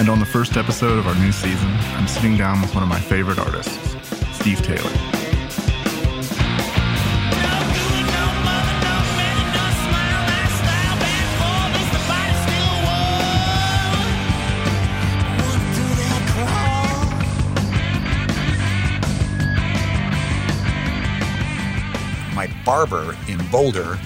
And on the first episode of our new season, I'm sitting down with one of my favorite artists, Steve Taylor. My barber in Boulder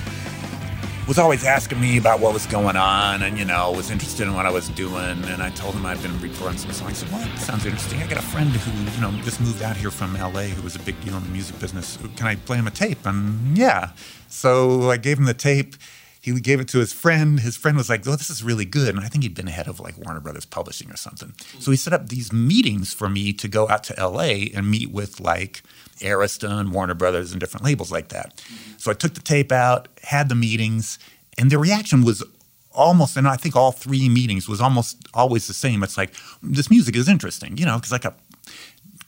was always asking me about what was going on and, you know, was interested in what I was doing. And I told him I'd been recording some songs. He said, well, sounds interesting. I got a friend who, you know, just moved out here from LA who was a big deal in the music business. Can I play him a tape? And yeah. So I gave him the tape. He gave it to his friend. His friend was like, oh, this is really good. And I think he'd been ahead of like Warner Brothers Publishing or something. So he set up these meetings for me to go out to LA and meet with like Arista and Warner Brothers and different labels like that. So I took the tape out, had the meetings, and the reaction was almost, and I think all three meetings was almost always the same. It's like, this music is interesting, you know, because like a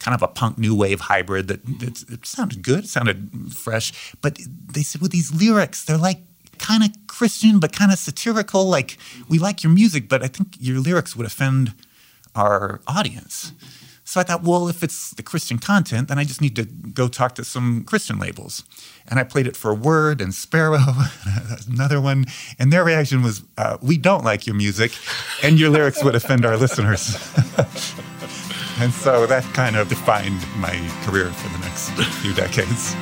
kind of a punk new wave hybrid that it sounded good, it sounded fresh. But they said, with these lyrics, they're like kind of Christian, but kind of satirical. Like, we like your music, but I think your lyrics would offend our audience. So I thought, well, if it's the Christian content, then I just need to go talk to some Christian labels. And I played it for Word and Sparrow, another one. And their reaction was, uh, we don't like your music, and your lyrics would offend our listeners. and so that kind of defined my career for the next few decades.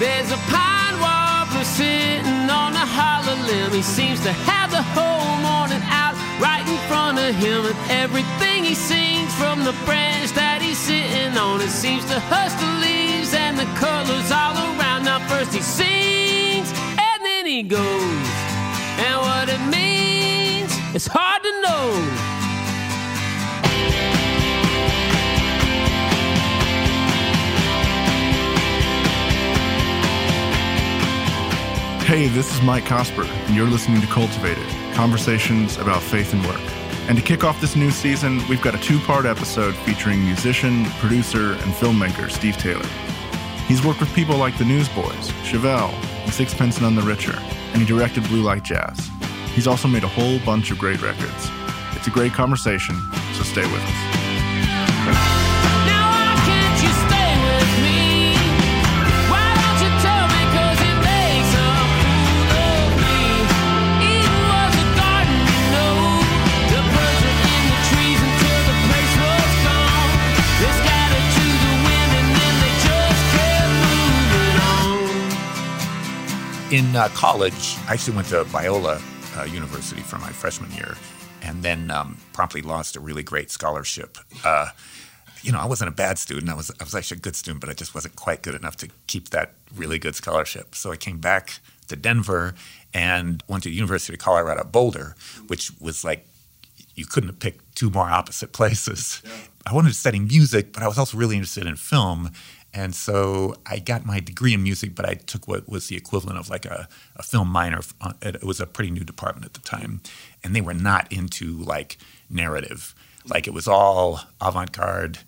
There's a pine warbler sitting on a hollow limb. He seems to have the whole morning out right in front of him, and everything he sings from the branch that he's sitting on, it seems to hush the leaves and the colors all around. Now, first he sings, and then he goes, and what it means, it's hard to know. Hey, this is Mike Cosper, and you're listening to Cultivated Conversations about Faith and Work. And to kick off this new season, we've got a two part episode featuring musician, producer, and filmmaker Steve Taylor. He's worked with people like the Newsboys, Chevelle, and Sixpence None the Richer, and he directed Blue Like Jazz. He's also made a whole bunch of great records. It's a great conversation, so stay with us. In uh, college, I actually went to Biola uh, University for my freshman year, and then um, promptly lost a really great scholarship. Uh, you know, I wasn't a bad student. I was I was actually a good student, but I just wasn't quite good enough to keep that really good scholarship. So I came back to Denver and went to the University of Colorado Boulder, which was like you couldn't have picked two more opposite places. Yeah. I wanted to study music, but I was also really interested in film. And so I got my degree in music, but I took what was the equivalent of like a, a film minor. Uh, it was a pretty new department at the time. And they were not into like narrative. Like it was all avant garde.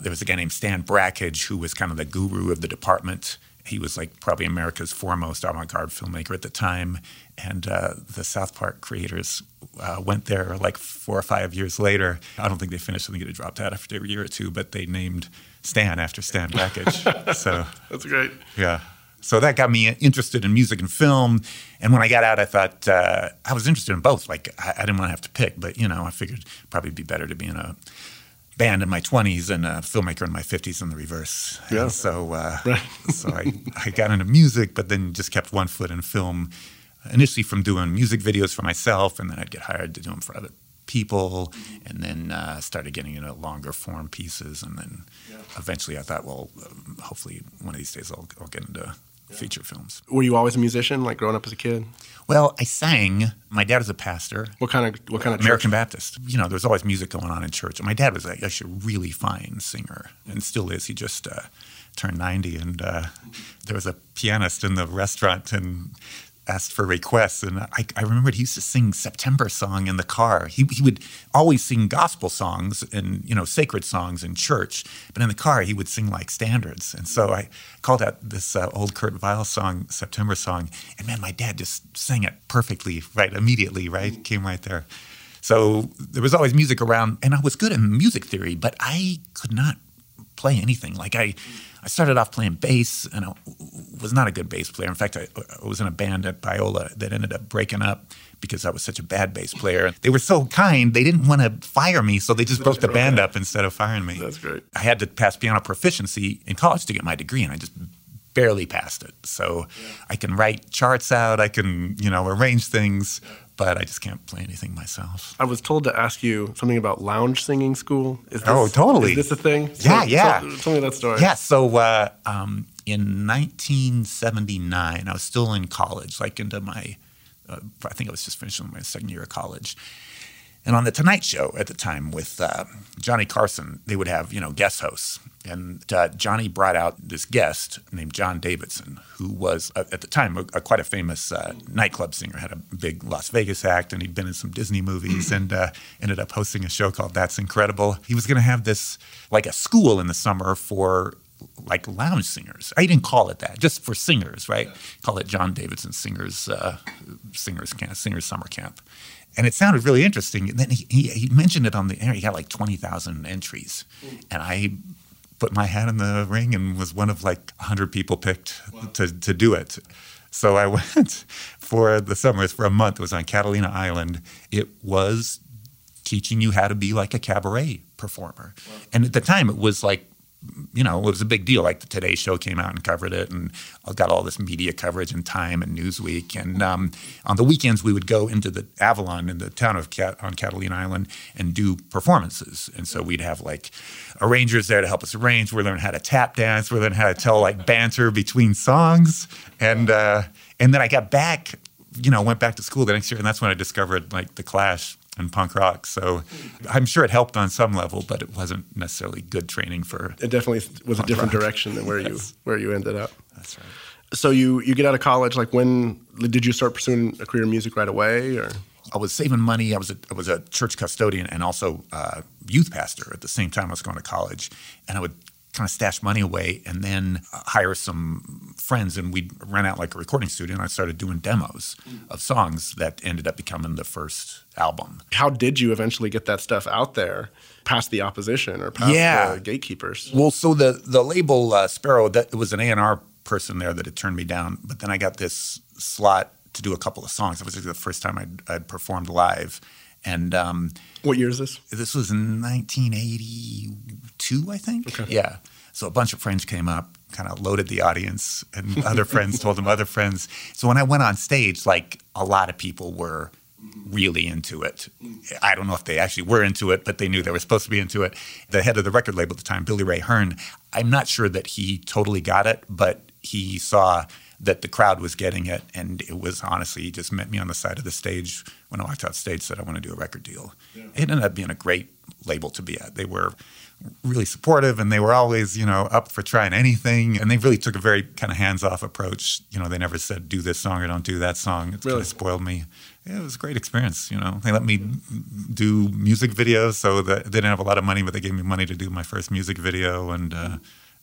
There was a guy named Stan Brakhage who was kind of the guru of the department. He was like probably America's foremost avant garde filmmaker at the time. And uh, the South Park creators uh, went there like four or five years later. I don't think they finished. I think it dropped out after a year or two, but they named Stan after Stan Brakhage. so that's great. Yeah. So that got me interested in music and film. And when I got out, I thought uh, I was interested in both. Like I, I didn't want to have to pick, but you know, I figured probably be better to be in a band in my 20s and a filmmaker in my 50s in the reverse. Yeah. And so, uh, right. so I, I got into music, but then just kept one foot in film. Initially, from doing music videos for myself, and then I'd get hired to do them for other people, and then uh, started getting into longer form pieces, and then yeah. eventually I thought, well, um, hopefully one of these days I'll, I'll, get into feature films. Were you always a musician, like growing up as a kid? Well, I sang. My dad was a pastor. What kind of what kind of American church? Baptist. You know, there's always music going on in church. And my dad was actually a really fine singer and still is. He just uh, turned 90. And uh, there was a pianist in the restaurant and asked for requests. And I, I remembered he used to sing September song in the car. He, he would always sing gospel songs and, you know, sacred songs in church. But in the car, he would sing like standards. And so I called out this uh, old Kurt Weill song, September song. And man, my dad just sang it perfectly, right? Immediately, right? Came right there. So there was always music around, and I was good in music theory, but I could not play anything. Like I, I started off playing bass, and I was not a good bass player. In fact, I, I was in a band at Biola that ended up breaking up because I was such a bad bass player. They were so kind; they didn't want to fire me, so they just broke the band up instead of firing me. That's great. I had to pass piano proficiency in college to get my degree, and I just barely passed it. So I can write charts out, I can you know arrange things, but I just can't play anything myself. I was told to ask you something about lounge singing school. Is this, Oh, totally. Is this a thing? Yeah, yeah. Tell, tell me that story. Yeah. So uh, um, in 1979, I was still in college, like into my, uh, I think I was just finishing my second year of college. And on the Tonight Show at the time with uh, Johnny Carson, they would have you know guest hosts, and uh, Johnny brought out this guest named John Davidson, who was uh, at the time a, a, quite a famous uh, nightclub singer, had a big Las Vegas act, and he'd been in some Disney movies, and uh, ended up hosting a show called That's Incredible. He was going to have this like a school in the summer for like lounge singers. I didn't call it that, just for singers, right? Call it John Davidson Singers uh, Singers Camp, Singers Summer Camp. And it sounded really interesting. And then he, he, he mentioned it on the air. He had like 20,000 entries. And I put my hat in the ring and was one of like 100 people picked to, to do it. So I went for the summers for a month. It was on Catalina Island. It was teaching you how to be like a cabaret performer. And at the time, it was like you know, it was a big deal. Like the Today Show came out and covered it, and I got all this media coverage and Time and Newsweek. And um, on the weekends, we would go into the Avalon in the town of Cat- on Catalina Island and do performances. And so we'd have like arrangers there to help us arrange. We learned how to tap dance. We learned how to tell like banter between songs. And uh, and then I got back, you know, went back to school the next year, and that's when I discovered like the Clash and punk rock. So I'm sure it helped on some level, but it wasn't necessarily good training for. It definitely was a different rock. direction than where you where you ended up. That's right. So you you get out of college. Like when did you start pursuing a career in music right away? Or I was saving money. I was a, I was a church custodian and also uh, youth pastor at the same time I was going to college, and I would kind of stash money away and then uh, hire some friends, and we'd rent out like a recording studio, and I started doing demos of songs that ended up becoming the first album. how did you eventually get that stuff out there past the opposition or past Yeah. the gatekeepers? Well, so the the label uh, Sparrow, that it was an A and R person there that had turned me down, but then I got this slot to do a couple of songs. It was the first time I'd, I'd performed live, and um, What year is this? this was in 1982, I think. Okay. Yeah. So a bunch of friends came up, kind of loaded the audience, and other friends told them other friends. So when I went on stage, like a lot of people were really into it. I don't know if they actually were into it, but they knew they were supposed to be into it. The head of the record label at the time, Billy Ray Hearn, I'm not sure that he totally got it, but he saw that the crowd was getting it, and it was honestly, he just met me on the side of the stage when I walked out stage, said I want to do a record deal. It ended up being a great label to be at. They were really supportive and they were always, you know, up for trying anything. And they really took a very kind of hands off approach. You know, they never said, do this song or don't do that song. It kind Really? of spoiled me. Yeah, it was a great experience. You know, they let me do music videos. So that they didn't have a lot of money, but they gave me money to do my first music video. And uh,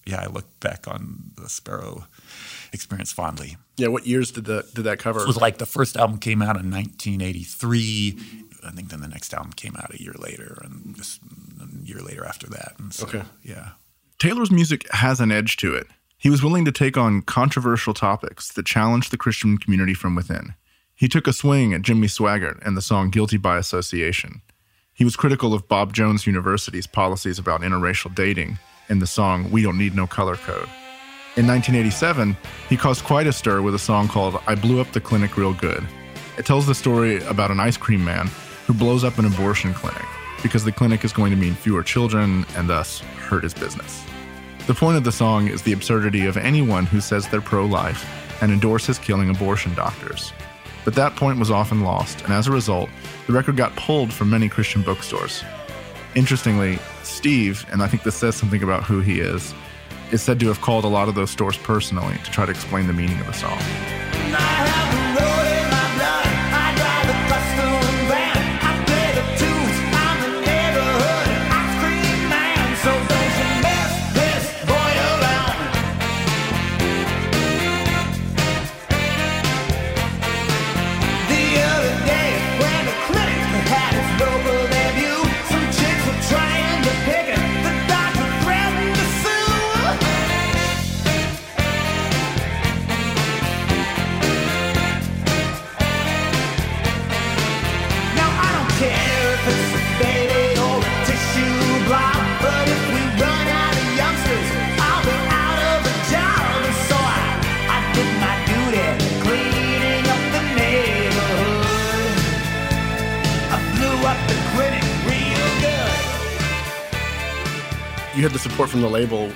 yeah, I look back on the Sparrow experience fondly. Yeah, what years did the did that cover? It was like the first album came out in 1983. I think then the next album came out a year later, and just a year later after that. And so, Okay. Yeah. Taylor's music has an edge to it. He was willing to take on controversial topics that challenged the Christian community from within. He took a swing at Jimmy Swaggart and the song Guilty by Association. He was critical of Bob Jones University's policies about interracial dating in the song We Don't Need No Color Code. In 1987, he caused quite a stir with a song called I Blew Up the Clinic Real Good. It tells the story about an ice cream man who blows up an abortion clinic because the clinic is going to mean fewer children and thus hurt his business. The point of the song is the absurdity of anyone who says they're pro life and endorses killing abortion doctors. But that point was often lost, and as a result, the record got pulled from many Christian bookstores. Interestingly, Steve, and I think this says something about who he is, is said to have called a lot of those stores personally to try to explain the meaning of the song. Had the support from the label.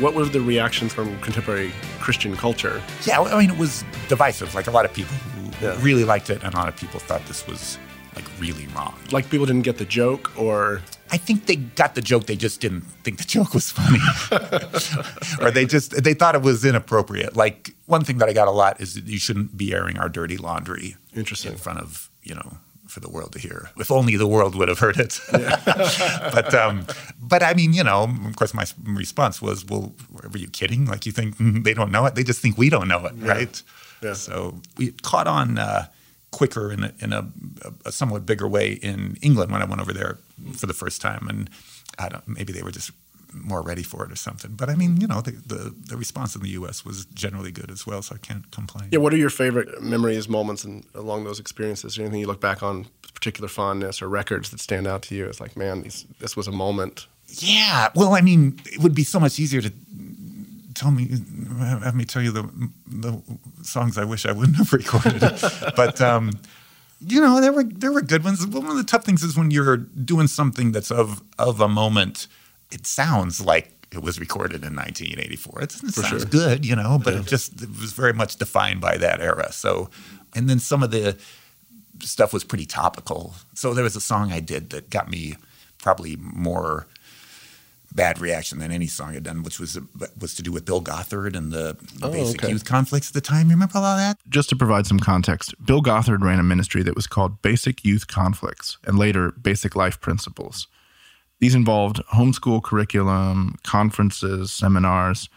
What were the reactions from contemporary Christian culture? Yeah, I mean, it was divisive. Like a lot of people Yeah. really liked it, and a lot of people thought this was like really wrong. Like people didn't get the joke, or I think they got the joke. They just didn't think the joke was funny, or they just they thought it was inappropriate. Like one thing that I got a lot is that you shouldn't be airing our dirty laundry Interesting. in front of you know for the world to hear. If only the world would have heard it. but um, but I mean, you know, of course, my response was, "Well, were you kidding? Like you think mm, they don't know it? They just think we don't know it, right?" Yeah. So we caught on uh, quicker in a, in a, a somewhat bigger way in England when I went over there for the first time, and I don't maybe they were just more ready for it or something. But I mean, you know, the the, the response in the U.S. was generally good as well, so I can't complain. yeah. What are your favorite memories, moments, and along those experiences? Anything you look back on, with particular fondness or records that stand out to you? It's like, man, these, this was a moment. Yeah. Well, I mean, it would be so much easier to tell me, have me tell you the the songs I wish I wouldn't have recorded. but um, you know, there were there were good ones. One of the tough things is when you're doing something that's of of a moment. It sounds like it was recorded in 1984. It, it sounds sure. good, you know, but it just it was very much defined by that era. So, and then some of the stuff was pretty topical. So there was a song I did that got me probably more bad reaction than any song I'd done, which was was to do with Bill Gothard and the, the Oh, basic okay. youth conflicts at the time. You remember all that? Just to provide some context, Bill Gothard ran a ministry that was called Basic Youth Conflicts and later Basic Life Principles. These involved homeschool curriculum, conferences, seminars,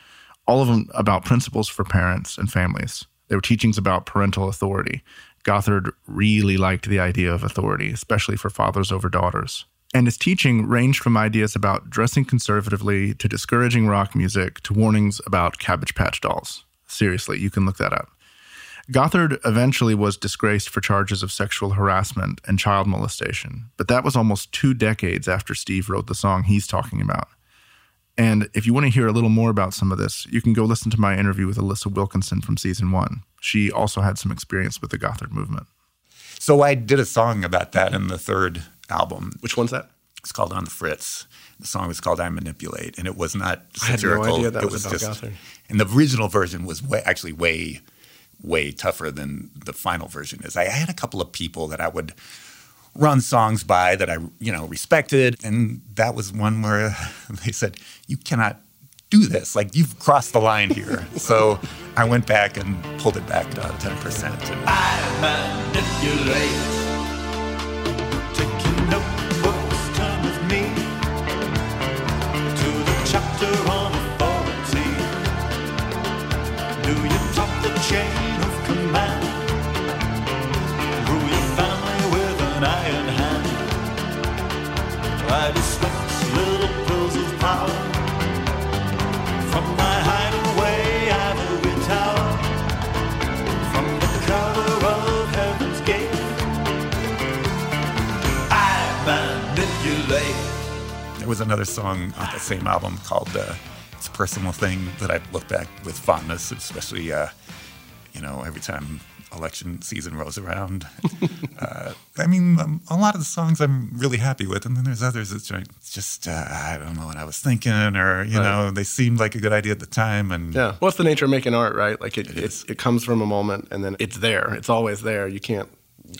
all of them about principles for parents and families. They were teachings about parental authority. Gothard really liked the idea of authority, especially for fathers over daughters. And his teaching ranged from ideas about dressing conservatively to discouraging rock music to warnings about Cabbage Patch dolls. Seriously, you can look that up. Gothard eventually was disgraced for charges of sexual harassment and child molestation, but that was almost two decades after Steve wrote the song he's talking about. And if you want to hear a little more about some of this, you can go listen to my interview with Alissa Wilkinson from season one. She also had some experience with the Gothard movement. So I did a song about that in the third album. Which one's that? It's called On the Fritz. The song was called I Manipulate, and it was not I had no satirical. idea that it was about Gothard. And the original version was way, actually way, way tougher than the final version is. I had a couple of people that I would run songs by that I, you know, respected, and that was one where they said, "You cannot do this. Like you've crossed the line here." so I went back and pulled it back down ten percent. manipulate. Was another song on the same album called uh, "It's a Personal Thing" that I look back with fondness, especially uh, you know every time election season rolls around. uh, I mean, um, a lot of the songs I'm really happy with, and then there's others that's just uh, I don't know what I was thinking, or you Right. know, they seemed like a good idea at the time, and Yeah. What's the nature of making art, right? Like it, It it, it, comes from a moment and then it's there. It's always there. You can't,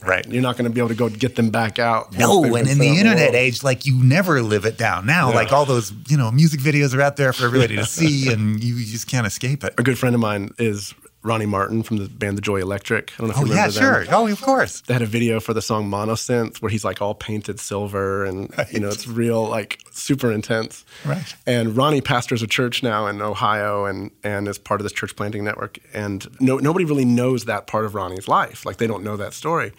right. you're not going to be able to go get them back out. No, and in the internet world. age, like you never live it down. Now, Yeah. like all those, you know, music videos are out there for everybody to see, and you just can't escape it. A good friend of mine is Ronnie Martin from the band The Joy Electric. I don't know if Oh you yeah, remember them. sure. Oh, of course. They had a video for the song Monosynth where he's like all painted silver and you know it's real like super intense. Right. And Ronnie pastors a church now in Ohio and and is part of this church planting network. And no nobody really knows that part of Ronnie's life. Like they don't know that story.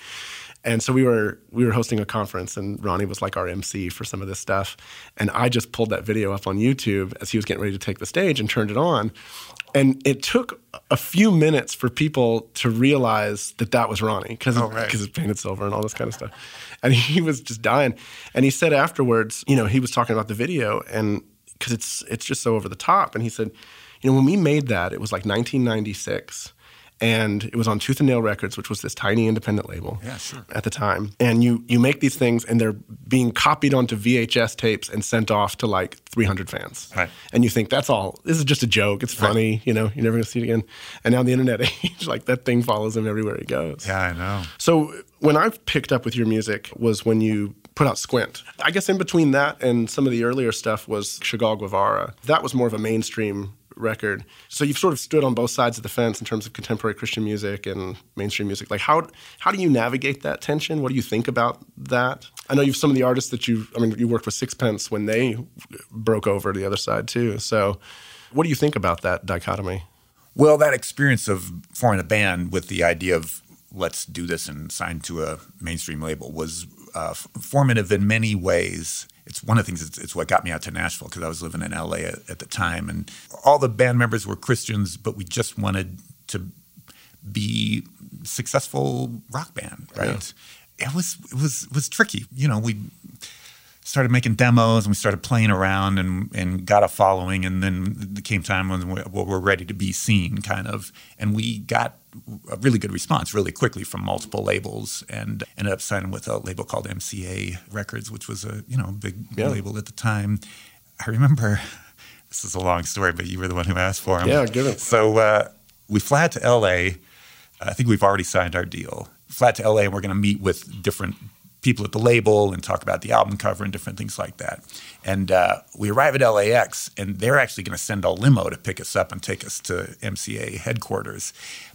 And so we were we were hosting a conference and Ronnie was like our MC for some of this stuff. And I just pulled that video up on YouTube as he was getting ready to take the stage and turned it on. And it took a few minutes for people to realize that that was Ronnie because Oh, right. it's painted silver and all this kind of stuff. And he was just dying. And he said afterwards, you know, he was talking about the video and because it's it's just so over the top. And he said, you know, when we made that, it was like 1996. And it was on Tooth and Nail Records, which was this tiny independent label Yeah, sure. at the time. And you you make these things and they're being copied onto VHS tapes and sent off to like 300 fans. Right. And you think that's all. This is just a joke. It's funny. You know, you're never gonna see it again. And now the internet age, like that thing follows him everywhere he goes. Yeah, I know. So when I picked up with your music was when you put out Squint. I guess in between that and some of the earlier stuff was Chagall Guevara. That was more of a mainstream record. So you've sort of stood on both sides of the fence in terms of contemporary Christian music and mainstream music. Like how how do you navigate that tension? What do you think about that? I know you've some of the artists that you I mean you worked with Sixpence when they broke over to the other side too. So what do you think about that dichotomy? Well, that experience of forming a band with the idea of let's do this and sign to a mainstream label was uh, formative in many ways. It's one of the things. It's, it's what got me out to Nashville because I was living in LA at, at the time, and all the band members were Christians, but we just wanted to be successful rock band, right? It was it was it was tricky. You know, we started making demos and we started playing around and, and got a following and then came time when we well, we're ready to be seen kind of and we got a really good response really quickly from multiple labels and ended up signing with a label called MCA Records which was a you know big Yeah. label at the time I remember this is a long story but you were the one who asked for them Yeah, give it. so uh, we fly out to LA I think we've already signed our deal. Flat to LA, and we're going to meet with different people at the label and talk about the album cover and different things like that. And uh, we arrive at LAX, and they're actually going to send a limo to pick us up and take us to MCA headquarters.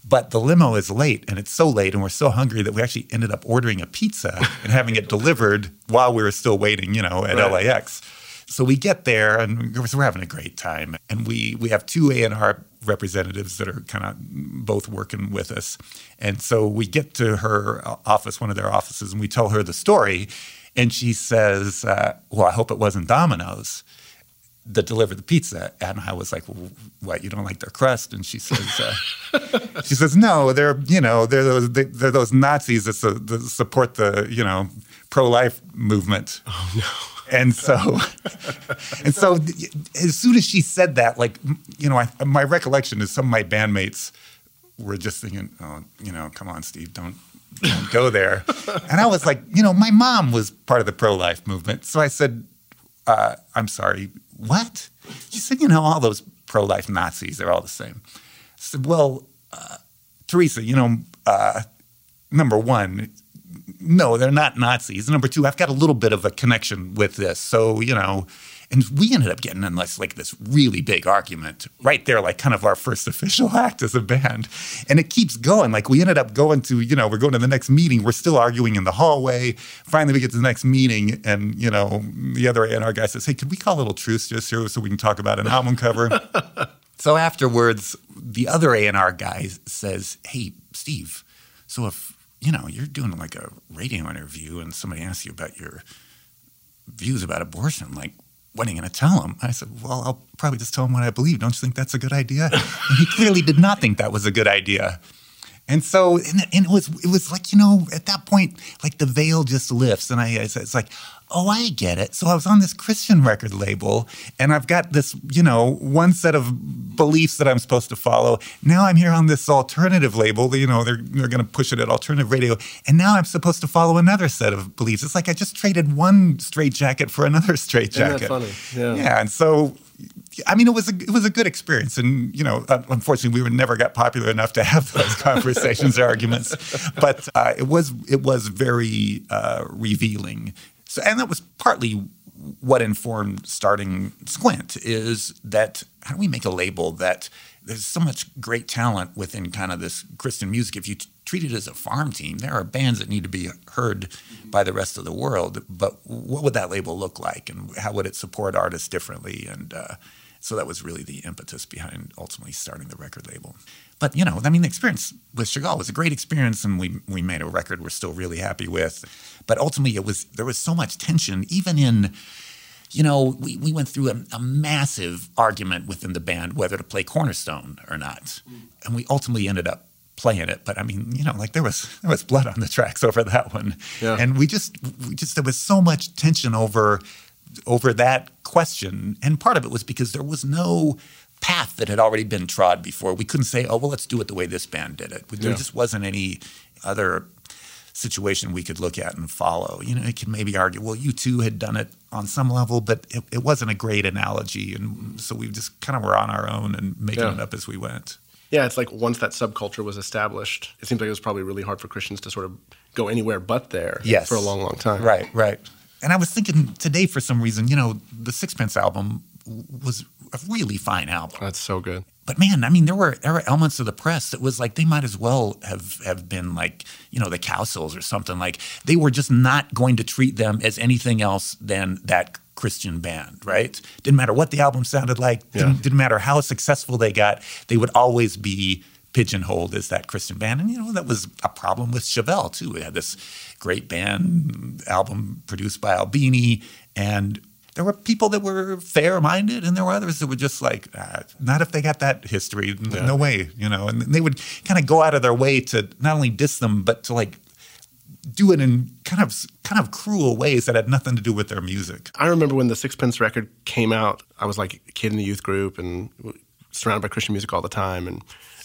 But the limo is late, and it's so late, and we're so hungry that we actually ended up ordering a pizza and having it delivered while we were still waiting, you know, at Right. LAX. So we get there and we're having a great time. And we we have two A and R representatives that are kind of both working with us. And so we get to her office, one of their offices, and we tell her the story. And she says, uh, "Well, I hope it wasn't Domino's that delivered the pizza." And I was like, well, "What? You don't like their crust?" And she says, uh, "She says no, they're you know they're those they're those Nazis that, su- that support the you know pro life movement." Oh no. And so, and so, as soon as she said that, like, you know, I, my recollection is some of my bandmates were just thinking, "Oh, you know, come on, Steve, don't, don't go there." and I was like, you know, my mom was part of the pro-life movement, so I said, uh, "I'm sorry, what?" She said, "You know, all those pro-life Nazis, they're all the same." I said, "Well, uh, Teresa, you know, uh, number one." No, they're not Nazis. Number two, I've got a little bit of a connection with this. So, you know, and we ended up getting in this like this really big argument right there, like kind of our first official act as a band. And it keeps going. Like we ended up going to, you know, we're going to the next meeting. We're still arguing in the hallway. Finally, we get to the next meeting, and you know, the other A&R guy says, "Hey, could we call a little truce just here so we can talk about an album cover?" so afterwards, the other A&R guy says, "Hey, Steve, so if you know, you're doing like a radio interview and somebody asks you about your views about abortion, like, what are you going to tell them? I said, well, I'll probably just tell them what I believe. Don't you think that's a good idea? and he clearly did not think that was a good idea. And so, and, and it was, it was like, you know, at that point, like the veil just lifts. And I, it's, it's like, oh, I get it. So I was on this Christian record label and I've got this, you know, one set of beliefs that I'm supposed to follow. Now I'm here on this alternative label. You know, they're, they're going to push it at alternative radio. And now I'm supposed to follow another set of beliefs. It's like I just traded one straight jacket for another straight Isn't that funny? Yeah. Yeah. And so, I mean, it was a, it was a good experience. And, you know, unfortunately, we never got popular enough to have those conversations or arguments. But uh, it was it was very uh, revealing. So, and that was partly what informed starting Squint is that how do we make a label that there's so much great talent within kind of this Christian music. If you t- treat it as a farm team, there are bands that need to be heard by the rest of the world. But what would that label look like, and how would it support artists differently? And uh, so that was really the impetus behind ultimately starting the record label. But you know, I mean, the experience with Chagall was a great experience, and we we made a record we're still really happy with. But ultimately, it was there was so much tension, even in you know, we, we went through a, a massive argument within the band whether to play Cornerstone or not. Mm. And we ultimately ended up playing it. But I mean, you know, like there was there was blood on the tracks over that one. Yeah. And we just we just there was so much tension over over that question. And part of it was because there was no path that had already been trod before. We couldn't say, oh well let's do it the way this band did it. There Yeah. just wasn't any other situation we could look at and follow. You know, it could maybe argue, well, U2 had done it on some level, but it, it wasn't a great analogy. And so we just kind of were on our own and making Yeah. it up as we went. Yeah, it's like once that subculture was established, it seems like it was probably really hard for Christians to sort of go anywhere but there Yes. for a long, long time. Right, right. And I was thinking today for some reason, you know, the Sixpence album was a really fine album. That's so good. But man, I mean, there were there were elements of the press that was like they might as well have have been like you know the Cowsills or something like they were just not going to treat them as anything else than that Christian band, right? Didn't matter what the album sounded like. Didn't, didn't matter how successful they got. They would always be pigeonholed as that Christian band, and you know that was a problem with Chevelle too. It had this great band album produced by Albini, and there were people that were fair-minded, and there were others that were just like, ah, not if they got that history, N- no way, you know. And they would kind of go out of their way to not only diss them, but to like do it in kind of kind of cruel ways that had nothing to do with their music. I remember when the Sixpence record came out, I was like a kid in the youth group and surrounded by Christian music all the time. And,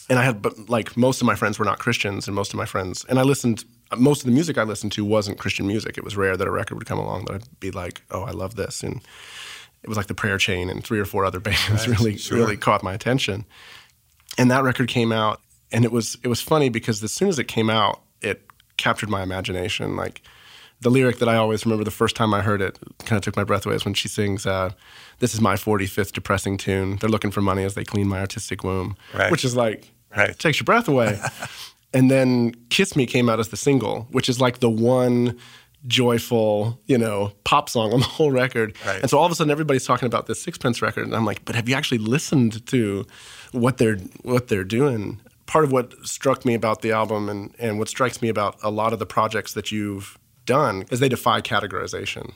and I had, but like most of my friends were not Christians and most of my friends, and I listened, most of the music I listened to wasn't Christian music. It was rare that a record would come along that I'd be like, oh, I love this. And it was like the prayer chain and three or four other bands really, really caught my attention. And that record came out and it was, it was funny because as soon as it came out, it captured my imagination. Like, the lyric that I always remember the first time I heard it kind of took my breath away is when she sings, uh, This is my 45th depressing tune. They're looking for money as they clean my artistic womb. Right. Which is like, Right. takes your breath away. and then Kiss Me came out as the single, which is like the one joyful, you know, pop song on the whole record. Right. And so all of a sudden everybody's talking about this Sixpence record. And I'm like, but have you actually listened to what they're what they're doing? Part of what struck me about the album and, and what strikes me about a lot of the projects that you've done is they defy categorization.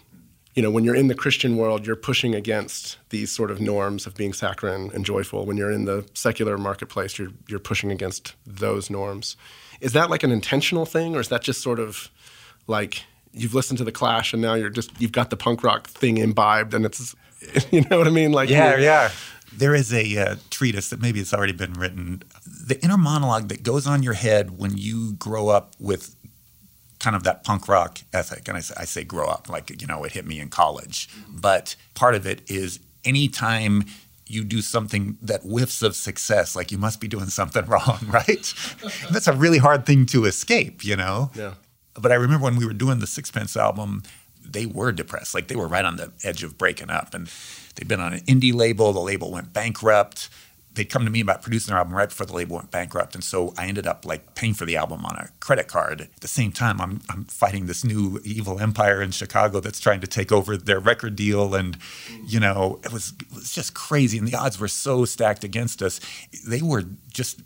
You know, when you're in the Christian world, you're pushing against these sort of norms of being saccharine and joyful. When you're in the secular marketplace, you're you're pushing against those norms. Is that like an intentional thing, or is that just sort of like you've listened to the Clash and now you're just you've got the punk rock thing imbibed and it's you know what I mean? Like you're- yeah. There is a uh, treatise that maybe it's already been written. The inner monologue that goes on your head when you grow up with kind of that punk rock ethic. And I say, I say grow up, like, you know, it hit me in college. But part of it is anytime you do something that whiffs of success, like you must be doing something wrong, right? That's a really hard thing to escape, you know? Yeah. But I remember when we were doing the Sixpence album, they were depressed. Like they were right on the edge of breaking up. And they'd been on an indie label. The label went bankrupt. They'd come to me about producing their album right before the label went bankrupt. And so I ended up like paying for the album on a credit card. At the same time, I'm, I'm fighting this new evil empire in Chicago that's trying to take over their record deal. And, you know, it was, it was just crazy. And the odds were so stacked against us. They were just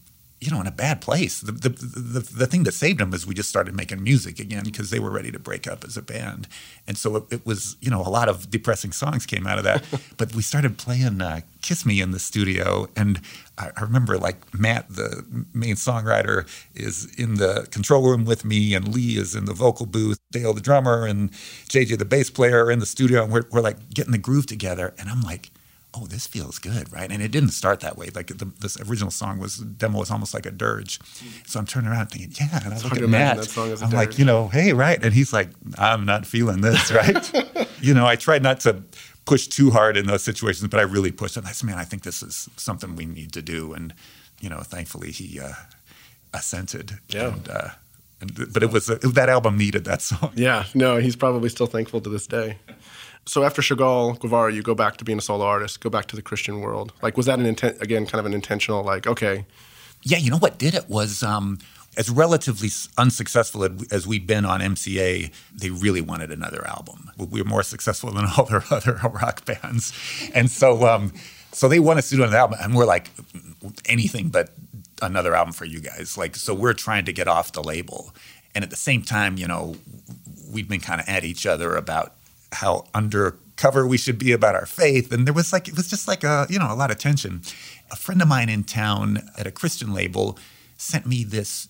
you know, in a bad place. The, the, the, the thing that saved them is we just started making music again because they were ready to break up as a band. And so it, it, was, you know, a lot of depressing songs came out of that. but we started playing uh, Kiss Me in the studio. And I, I, remember like Matt, the main songwriter, is in the control room with me, and Leigh is in the vocal booth, Dale, the drummer, and JJ, the bass player, are in the studio. And we're, we're like getting the groove together. And I'm like, oh, this feels good, right? And it didn't start that way. Like the, this original song was demo was almost like a dirge. So I'm turning around thinking, yeah. And I it's look at Matt. I'm like, you know, hey, right? And he's like, I'm not feeling this, right? you know, I tried not to push too hard in those situations, but I really pushed. And I said, man, I think this is something we need to do. And you know, thankfully he uh, assented. Yeah. And, uh, and, but it was uh, that album needed that song. Yeah, no, he's probably still thankful to this day. So after Chagall, Guevara, you go back to being a solo artist, go back to the Christian world. Like, was that an intent again, kind of an intentional, like, okay? Yeah, you know what did it was um, as relatively unsuccessful as we'd been on MCA, they really wanted another album. We were more successful than all their other rock bands, and so um, so they want us to do another album, and we're like anything but another album for you guys. Like, so we're trying to get off the label, and at the same time, you know, we'd been kind of at each other about how undercover we should be about our faith. And there was like, it was just like a, you know, a lot of tension. A friend of mine in town at a Christian label sent me this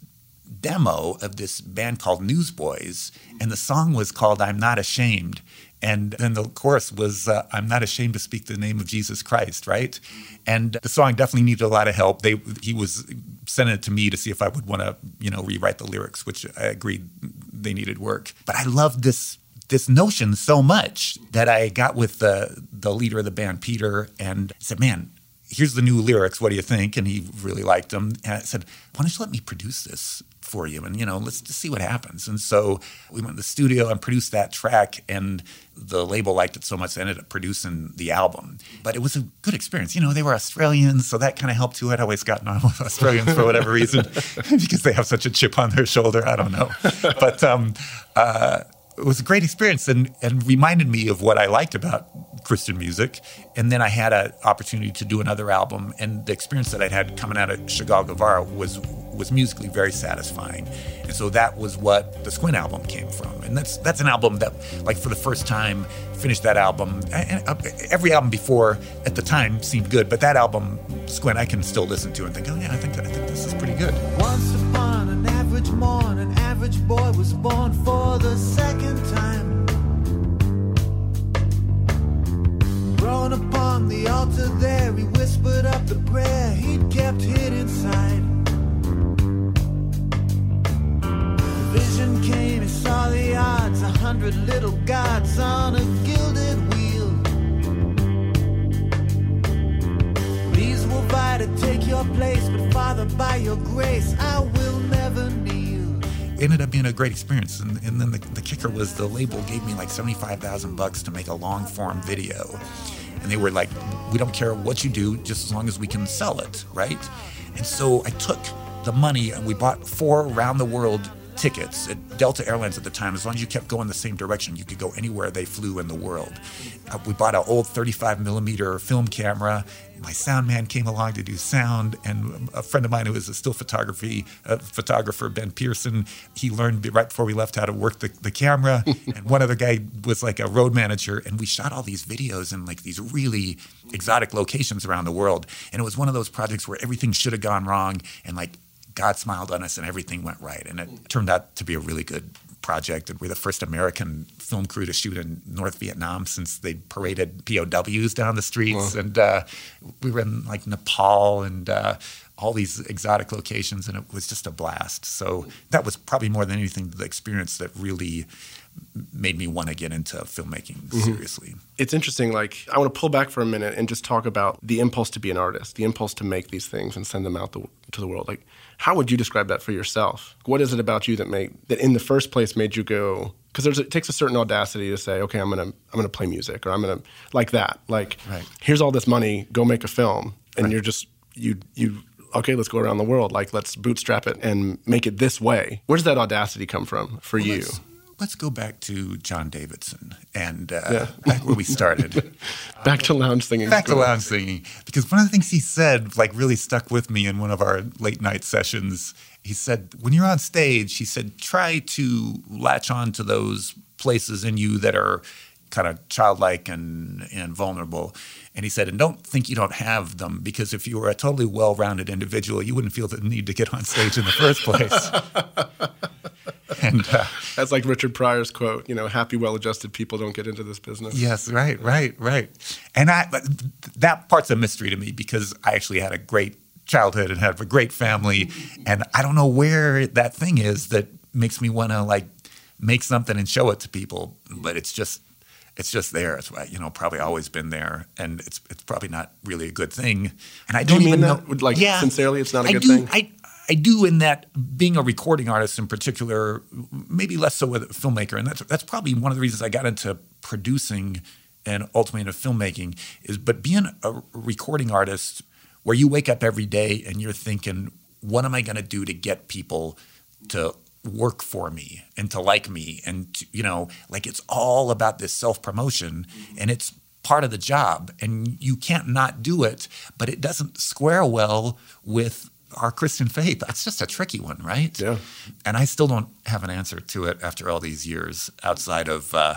demo of this band called Newsboys, and the song was called "I'm Not Ashamed." And then the chorus was, uh, "I'm not ashamed to speak the name of Jesus Christ." Right, and the song definitely needed a lot of help. They he was sending it to me to see if I would want to, you know, rewrite the lyrics, which I agreed they needed work. But I loved this this notion so much that I got with the the leader of the band, Peter, and said, "Man, here's the new lyrics. What do you think?" And he really liked them. And I said, "Why don't you let me produce this for you? And you know, let's just see what happens." And so we went to the studio and produced that track, and the label liked it so much they ended up producing the album. But it was a good experience. You know, they were Australians, so that kind of helped too. I'd always gotten on with Australians for whatever reason because they have such a chip on their shoulder. I don't know, but. Um, uh, it was a great experience and, and reminded me of what I liked about Christian music. And then I had an opportunity to do another album, and the experience that I'd had coming out of Chagall Guevara was was musically very satisfying. And so that was what the Squint album came from. And that's that's an album that, like, for the first time, finished that album. And uh, every album before at the time seemed good, but that album, Squint, I can still listen to and think, oh yeah, I think I think this is pretty good. Average morn, an average boy was born for the second time. Thrown upon the altar there, he whispered up the prayer he'd kept hid inside. Vision came, he saw the odds, a hundred little gods on a gilded wheel. These will vie to take your place, but Father, by your grace, I will. Ended up being a great experience. And, and then the, the kicker was the label gave me like 75,000 bucks to make a long form video. And they were like, we don't care what you do, just as long as we can sell it, right? And so I took the money and we bought four around the world tickets at Delta Airlines at the time. As long as you kept going the same direction, you could go anywhere they flew in the world. Uh, we bought an old 35 millimeter film camera. My sound man came along to do sound, and a friend of mine who was a still photography uh, photographer, Ben Pearson, he learned right before we left how to work the, the camera. and one other guy was like a road manager, and we shot all these videos in like these really exotic locations around the world. And it was one of those projects where everything should have gone wrong, and like God smiled on us and everything went right. And it turned out to be a really good project. And we're the first American film crew to shoot in North Vietnam since they paraded POWs down the streets. And uh, we were in like Nepal and uh, all these exotic locations, and it was just a blast. So that was probably more than anything the experience that really made me want to get into filmmaking seriously. It's interesting. Like, I want to pull back for a minute and just talk about the impulse to be an artist, the impulse to make these things and send them out the, to the world. Like, how would you describe that for yourself? What is it about you that made that in the first place made you go? Because it takes a certain audacity to say, okay, I'm gonna I'm gonna play music, or I'm gonna like that. Like, Right. here's all this money, go make a film, and Right. you're just you you okay, let's go around the world. Like, let's bootstrap it and make it this way. Where does that audacity come from for you? Let's go back to John Davidson and uh, Yeah. back where we started. Back to lounge singing. back to lounge singing because one of the things he said like really stuck with me in one of our late night sessions he said when you're on stage he said try to latch on to those places in you that are kind of childlike and, and vulnerable and he said and don't think you don't have them because if you were a totally well-rounded individual you wouldn't feel the need to get on stage in the first place and uh, That's like Richard Pryor's quote, you know, happy, well adjusted people don't get into this business. Yes, right, right, right. And I th- that part's a mystery to me because I actually had a great childhood and had a great family, and I don't know where that thing is that makes me want to like make something and show it to people. But it's just it's just there. It's you know probably always been there, and it's it's probably not really a good thing. And I Do you don't mean even that? know. Like, sincerely, it's not a I good do, thing? I I do in that being a recording artist in particular, maybe less so with a filmmaker, and that's that's probably one of the reasons I got into producing and ultimately into filmmaking is. But being a recording artist, where you wake up every day and you're thinking, what am I going to do to get people to work for me and to like me and to, you know like it's all about this self promotion and it's part of the job and you can't not do it but it doesn't square well with our christian faith. That's just a tricky one right? Yeah. and i still don't have an answer to it after all these years outside of uh,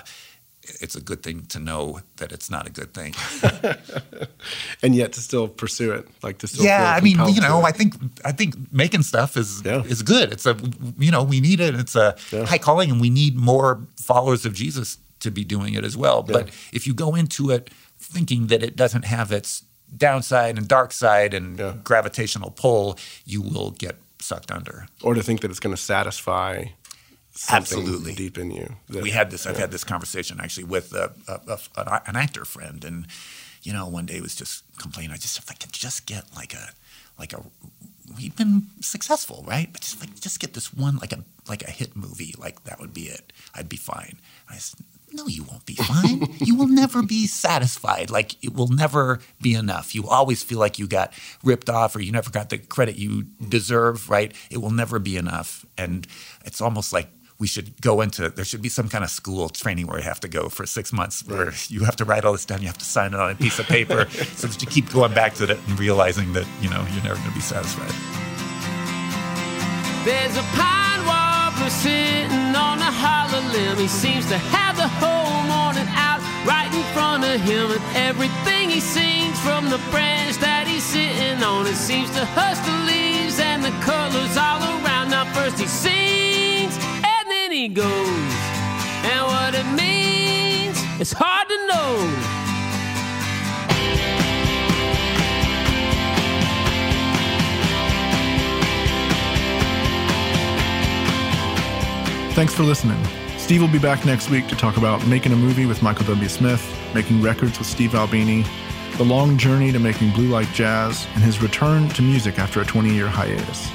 it's a good thing to know that it's not a good thing And yet to still pursue it, like to still. yeah, I mean, you know. I think I think making stuff is Yeah. is good. It's a you know we need it. It's a Yeah. high calling, and we need more followers of Jesus to be doing it as well. But if you go into it thinking that it doesn't have its downside and dark side and Yeah. gravitational pull, you will get sucked under. or to think that it's going to satisfy Absolutely. deep in you. that- we had this. I've had this conversation actually with a, a, a, an actor friend, and you know, one day was just complaining. I just if I could just get like a like a we've been successful, right? But just like just get this one like a like a hit movie, like that would be it. I'd be fine. I said, no, you won't be fine. you will never be satisfied. Like it will never be enough. You always feel like you got ripped off or you never got the credit you deserve, right? It will never be enough. And it's almost like we should go into there should be some kind of school training where you have to go for six months where you have to write all this down, you have to sign it on a piece of paper so that you keep going back to it and realizing that, you know, you're never gonna be satisfied. There's a pine warbler sitting on a hollow limb. He seems to have the whole morning out right in front of him. And everything he sings from the branch that he's sitting on, it seems to hush the leaves and the colors all around. Now, first he sings goes. And what it means, it's hard to know. Thanks for listening. Steve will be back next week to talk about making a movie with Michael W. Smith, making records with Steve Albini, the long journey to making Blue Like Jazz, and his return to music after a 20 year hiatus.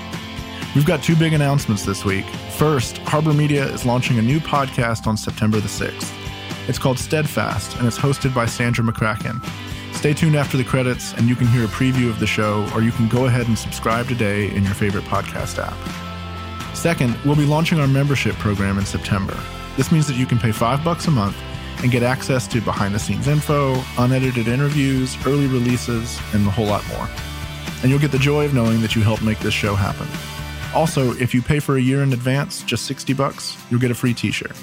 We've got two big announcements this week. First, Harbor Media is launching a new podcast on September the 6th. It's called Steadfast, and it's hosted by Sandra McCracken. Stay tuned after the credits, and you can hear a preview of the show, or you can go ahead and subscribe today in your favorite podcast app. Second, we'll be launching our membership program in September. This means that you can pay five bucks a month and get access to behind the scenes info, unedited interviews, early releases, and a whole lot more. And you'll get the joy of knowing that you helped make this show happen. Also, if you pay for a year in advance, just 60 bucks, you'll get a free t-shirt.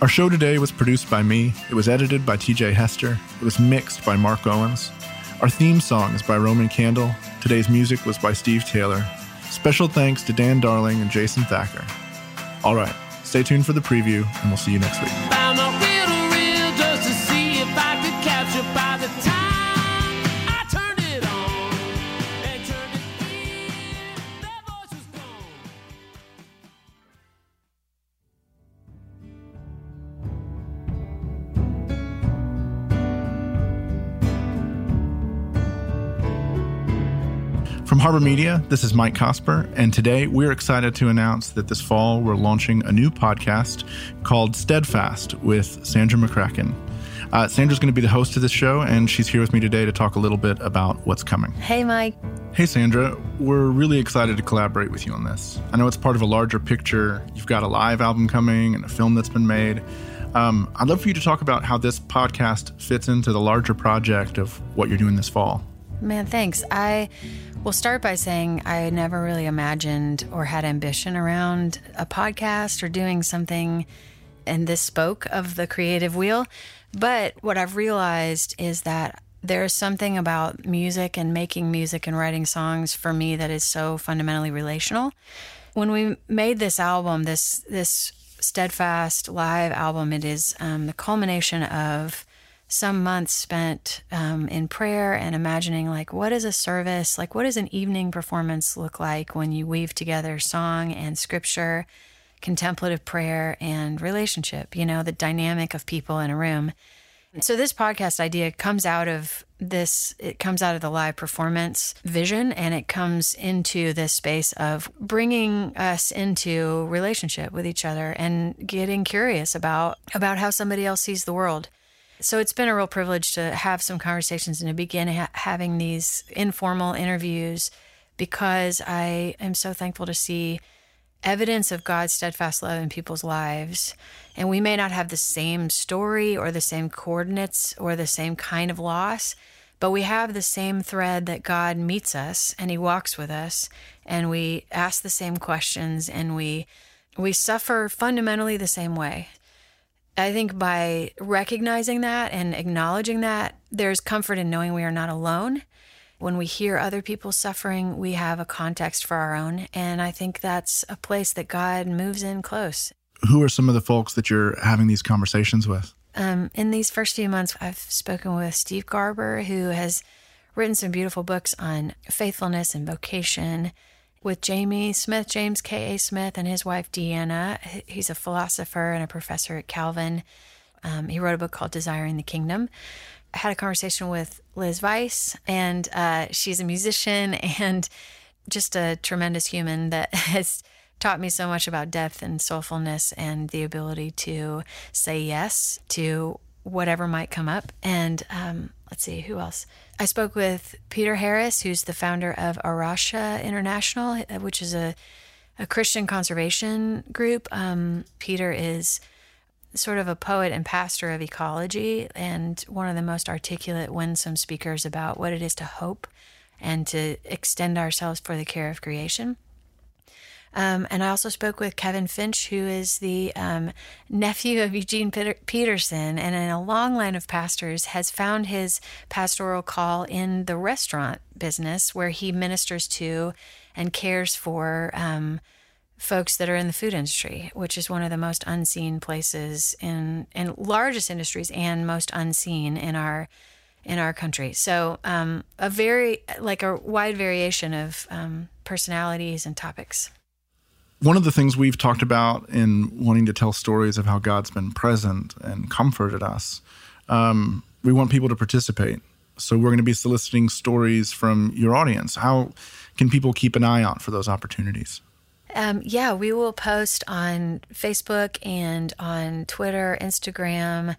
Our show today was produced by me. It was edited by TJ Hester. It was mixed by Mark Owens. Our theme song is by Roman Candle. Today's music was by Steve Taylor. Special thanks to Dan Darling and Jason Thacker. All right, stay tuned for the preview, and we'll see you next week. Harbor Media, this is Mike Cosper, and today we're excited to announce that this fall we're launching a new podcast called Steadfast with Sandra McCracken. Uh, Sandra's going to be the host of this show, and she's here with me today to talk a little bit about what's coming. Hey, Mike. Hey, Sandra, we're really excited to collaborate with you on this. I know it's part of a larger picture. You've got a live album coming and a film that's been made. Um, I'd love for you to talk about how this podcast fits into the larger project of what you're doing this fall. Man, thanks. I will start by saying I never really imagined or had ambition around a podcast or doing something in this spoke of the creative wheel. But what I've realized is that there's something about music and making music and writing songs for me that is so fundamentally relational. When we made this album, this this steadfast live album, it is um, the culmination of some months spent um, in prayer and imagining like what is a service like what does an evening performance look like when you weave together song and scripture contemplative prayer and relationship you know the dynamic of people in a room? So this podcast idea comes out of this it comes out of the live performance vision and it comes into this space of bringing us into relationship with each other and getting curious about about how somebody else sees the world so it's been a real privilege to have some conversations and to begin ha- having these informal interviews because I am so thankful to see evidence of God's steadfast love in people's lives. And we may not have the same story or the same coordinates or the same kind of loss, but we have the same thread that God meets us and he walks with us and we ask the same questions and we we suffer fundamentally the same way. I think by recognizing that and acknowledging that, there's comfort in knowing we are not alone. When we hear other people suffering, we have a context for our own. And I think that's a place that God moves in close. Who are some of the folks that you're having these conversations with? Um, in these first few months, I've spoken with Steve Garber, who has written some beautiful books on faithfulness and vocation. With Jamie Smith, James K.A. Smith, and his wife Deanna. He's a philosopher and a professor at Calvin. Um, he wrote a book called Desiring the Kingdom. I had a conversation with Liz Vice, and uh, she's a musician and just a tremendous human that has taught me so much about depth and soulfulness and the ability to say yes to whatever might come up. And um, let's see, who else? I spoke with Peter Harris, who's the founder of A Rocha International, which is a, a Christian conservation group. Um, Peter is sort of a poet and pastor of ecology and one of the most articulate, winsome speakers about what it is to hope and to extend ourselves for the care of creation. Um, and I also spoke with Kevin Finch, who is the um, nephew of Eugene Peterson, and in a long line of pastors, has found his pastoral call in the restaurant business, where he ministers to and cares for um, folks that are in the food industry, which is one of the most unseen places in in largest industries and most unseen in our in our country. So um, a very like a wide variation of um, personalities and topics. One of the things we've talked about in wanting to tell stories of how God's been present and comforted us, um, we want people to participate. So we're going to be soliciting stories from your audience. How can people keep an eye out for those opportunities? Um, yeah, we will post on Facebook and on Twitter, Instagram.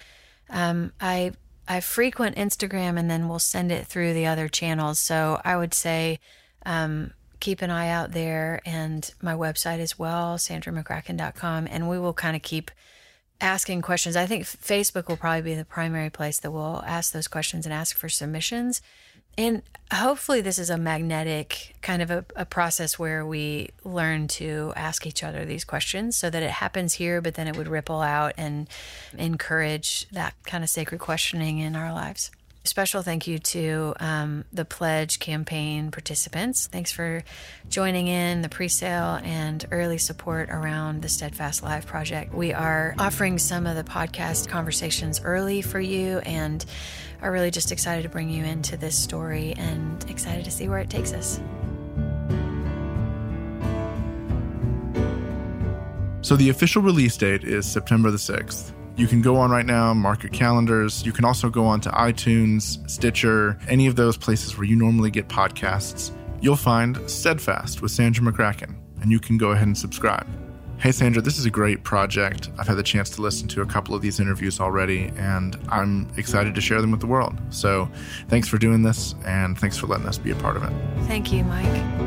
Um, I I frequent Instagram and then we'll send it through the other channels. So I would say um, keep an eye out there and my website as well, sandramccracken.com. And we will kind of keep asking questions. I think Facebook will probably be the primary place that we'll ask those questions and ask for submissions. And hopefully, this is a magnetic kind of a, a, process where we learn to ask each other these questions so that it happens here, but then it would ripple out and encourage that kind of sacred questioning in our lives. Special thank you to um, the Pledge campaign participants. Thanks for joining in the pre sale and early support around the Steadfast Live project. We are offering some of the podcast conversations early for you and are really just excited to bring you into this story and excited to see where it takes us. So, the official release date is September the 6th. You can go on right now, mark your calendars. You can also go on to iTunes, Stitcher, any of those places where you normally get podcasts. You'll find Steadfast with Sandra McCracken, and you can go ahead and subscribe. Hey, Sandra, this is a great project. I've had the chance to listen to a couple of these interviews already, and I'm excited to share them with the world. So thanks for doing this, and thanks for letting us be a part of it. Thank you, Mike.